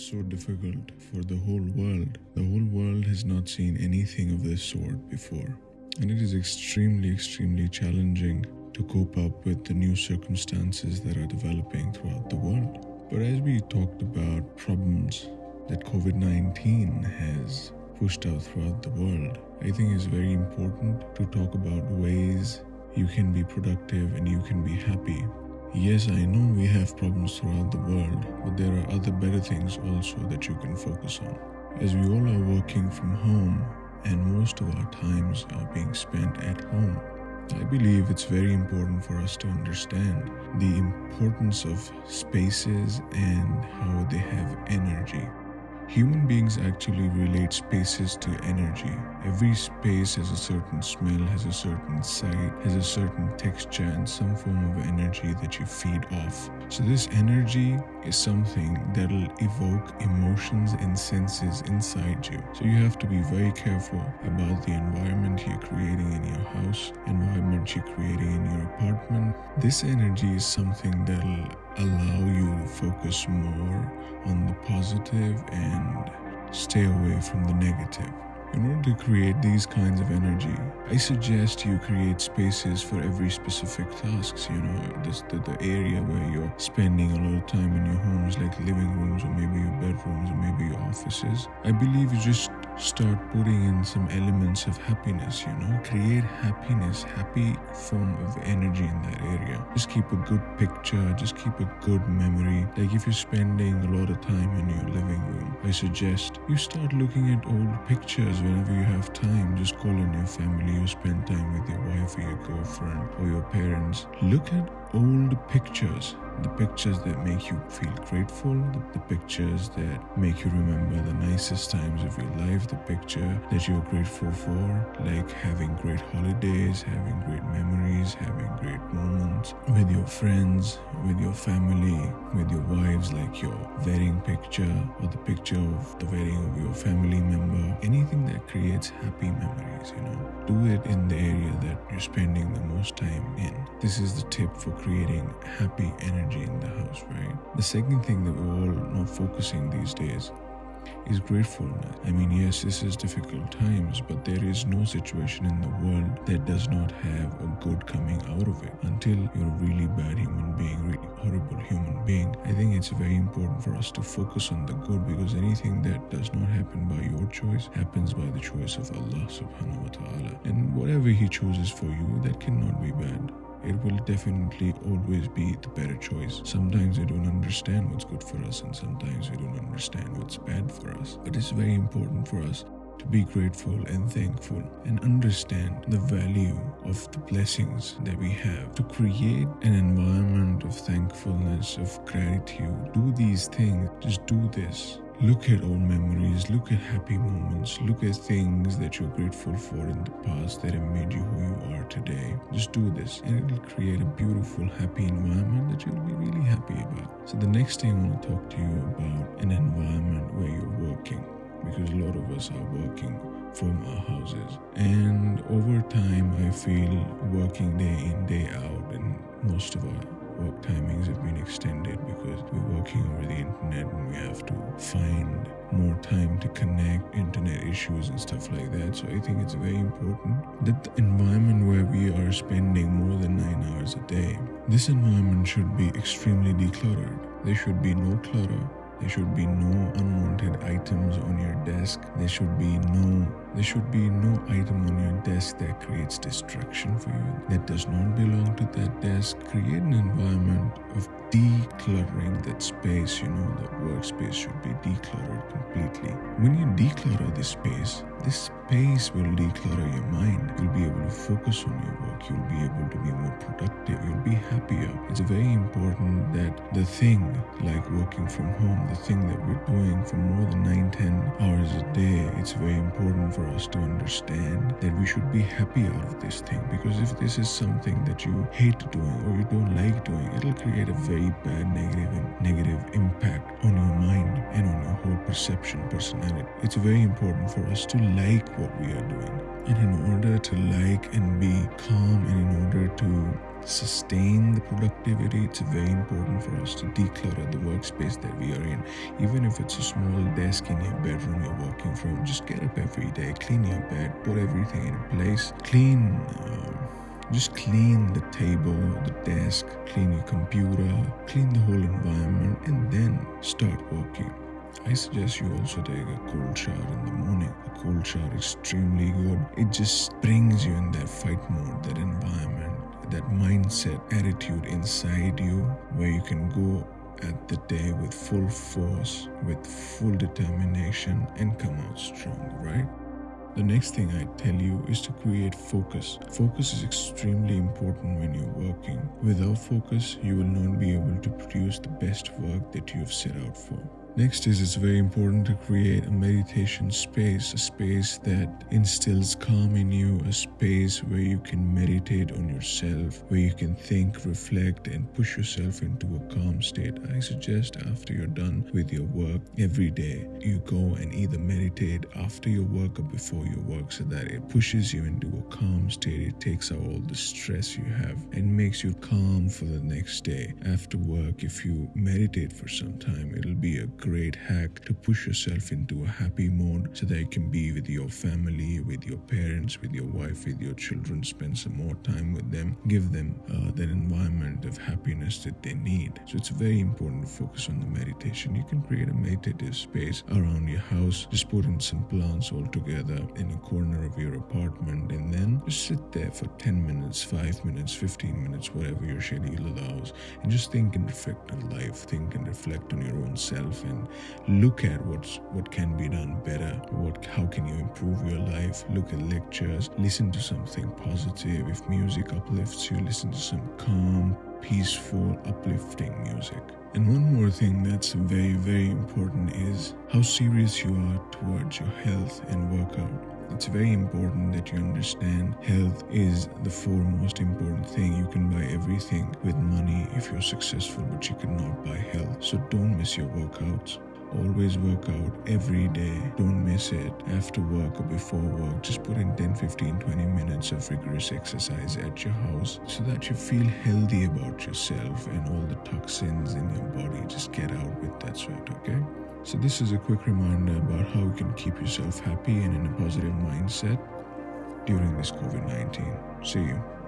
so difficult for the whole world. The whole world has not seen anything of this sort before. And it is extremely, extremely challenging to cope up with the new circumstances that are developing throughout the world. But as we talked about problems that COVID 19 has pushed out throughout the world, I think it's very important to talk about ways you can be productive and you can be happy. Yes, I know we have problems throughout the world, but there are other better things also that you can focus on. As we all are working from home and most of our times are being spent at home, I believe it's very important for us to understand the importance of spaces and how they have energy. Human beings actually relate spaces to energy. Every space has a certain smell, has a certain sight, has a certain texture, and some form of energy that you feed off. So, this energy is something that'll evoke emotions and senses inside you. So, you have to be very careful about the environment you're creating in your house, environment you're creating in your apartment. This energy is something that'll allow you to focus more on the positive and stay away from the negative. In order to create these kinds of energy, I suggest you create spaces for every specific tasks. You know, this, the, the area where you're spending a lot of time in your homes, like living rooms or maybe your bedrooms or maybe your offices. I believe you just start putting in some elements of happiness, you know, create happiness, happy form of energy in that area. Just keep a good picture, just keep a good memory. Like if you're spending a lot of time in your living room, I suggest you start looking at old pictures whenever you have time. Just call in your family or spend time with your wife or your girlfriend or your parents. Look at old pictures the pictures that make you feel grateful, the, the, pictures that make you remember the nicest times of your life, the picture that you're grateful for, like having great holidays, having great memories, having great moments with your friends, with your family, with your wives, like your wedding picture or the picture of the wedding of your family member, anything that creates happy memories, you know. Do it in the area that you're spending the most time in. This is the tip for creating happy energy in the house, right? The second thing that we're all not focusing these days is gratefulness. I mean, yes, this is difficult times, but there is no situation in the world that does not have a good coming out of it. Until you're a really bad human being, really horrible human being, I think it's very important for us to focus on the good because anything that does not happen by your choice happens by the choice of Allah subhanahu wa ta'ala. And whatever He chooses for you, that cannot be bad it will definitely always be the better choice. Sometimes we don't understand what's good for us, and sometimes we don't understand what's bad for us. But it's very important for us to be grateful and thankful and understand the value of the blessings that we have. To create an environment of thankfulness, of gratitude, do these things, just do this Look at old memories, look at happy moments, look at things that you're grateful for in the past that have made you who you are today. Just do this, and it'll create a beautiful, happy environment that you'll be really happy about. So, the next thing I want to talk to you about an environment where you're working, because a lot of us are working from our houses. And over time, I feel working day in, day out, and most of our work timings have been extended because we're working over the internet and we have to find more time to connect internet issues and stuff like that. So I think it's very important that the environment where we are spending more than nine hours a day, this environment should be extremely decluttered. There should be no clutter. There should be no unwanted items on your desk. There should be no there should be no item on your desk that creates distraction for you, that does not belong to that desk. Create an environment of decluttering that space. You know, that workspace should be decluttered completely. When you declutter this space, this space will declutter your mind. You'll be able to focus on your work. You'll be able to be more productive. You'll be happier. It's very important that the thing, like working from home, the thing that we're doing for more than 9 10 hours a day, it's very important for us to understand that we should be happy out of this thing. Because if this is something that you hate doing or you don't like doing, it'll create a very bad negative negative impact on your mind and on your whole perception, personality. It's very important for us to like what we are doing. And in order to like and be calm and in order to sustain the productivity, it's very important for us to declutter the workspace that we are in. Even if it's a small desk in your bedroom you're working from, just get up every day, clean your bed, put everything in place, clean. Um, just clean the table, the desk, clean your computer, clean the whole environment, and then start working. I suggest you also take a cold shower in the morning. A cold shower extremely good. It just brings you in that fight mode, that environment, that mindset, attitude inside you where you can go at the day with full force, with full determination, and come out strong, right? The next thing I tell you is to create focus. Focus is extremely important when you're working. Without focus, you will not be able to produce the best work that you have set out for. Next is it's very important to create a meditation space, a space that instills calm in you, a space where you can meditate on yourself, where you can think, reflect, and push yourself into a calm state. I suggest after you're done with your work every day, you go and either meditate after your work or before your work so that it pushes you into a calm state. It takes out all the stress you have and makes you calm for the next day. After work, if you meditate for some time, it'll be a great hack to push yourself into a happy mode so that you can be with your family, with your parents, with your wife, with your children, spend some more time with them, give them uh, that environment of happiness that they need. So it's very important to focus on the meditation. You can create a meditative space around your house, just put in some plants all together in a corner of your apartment, and then just sit there for 10 minutes, 5 minutes, 15 minutes, whatever your schedule allows, and just think and reflect on life, think and reflect on your own self and look at what's what can be done better. What how can you improve your life? Look at lectures. Listen to something positive. If music uplifts you listen to some calm peaceful uplifting music. And one more thing that's very very important is how serious you are towards your health and workout it's very important that you understand health is the foremost important thing. You can buy everything with money if you're successful, but you cannot buy health. So don't miss your workouts. Always work out every day. Don't miss it. After work or before work, just put in 10, 15, 20 minutes of rigorous exercise at your house so that you feel healthy about yourself and all the toxins in your body just get out with that sweat, okay? So, this is a quick reminder about how you can keep yourself happy and in a positive mindset during this COVID 19. See you.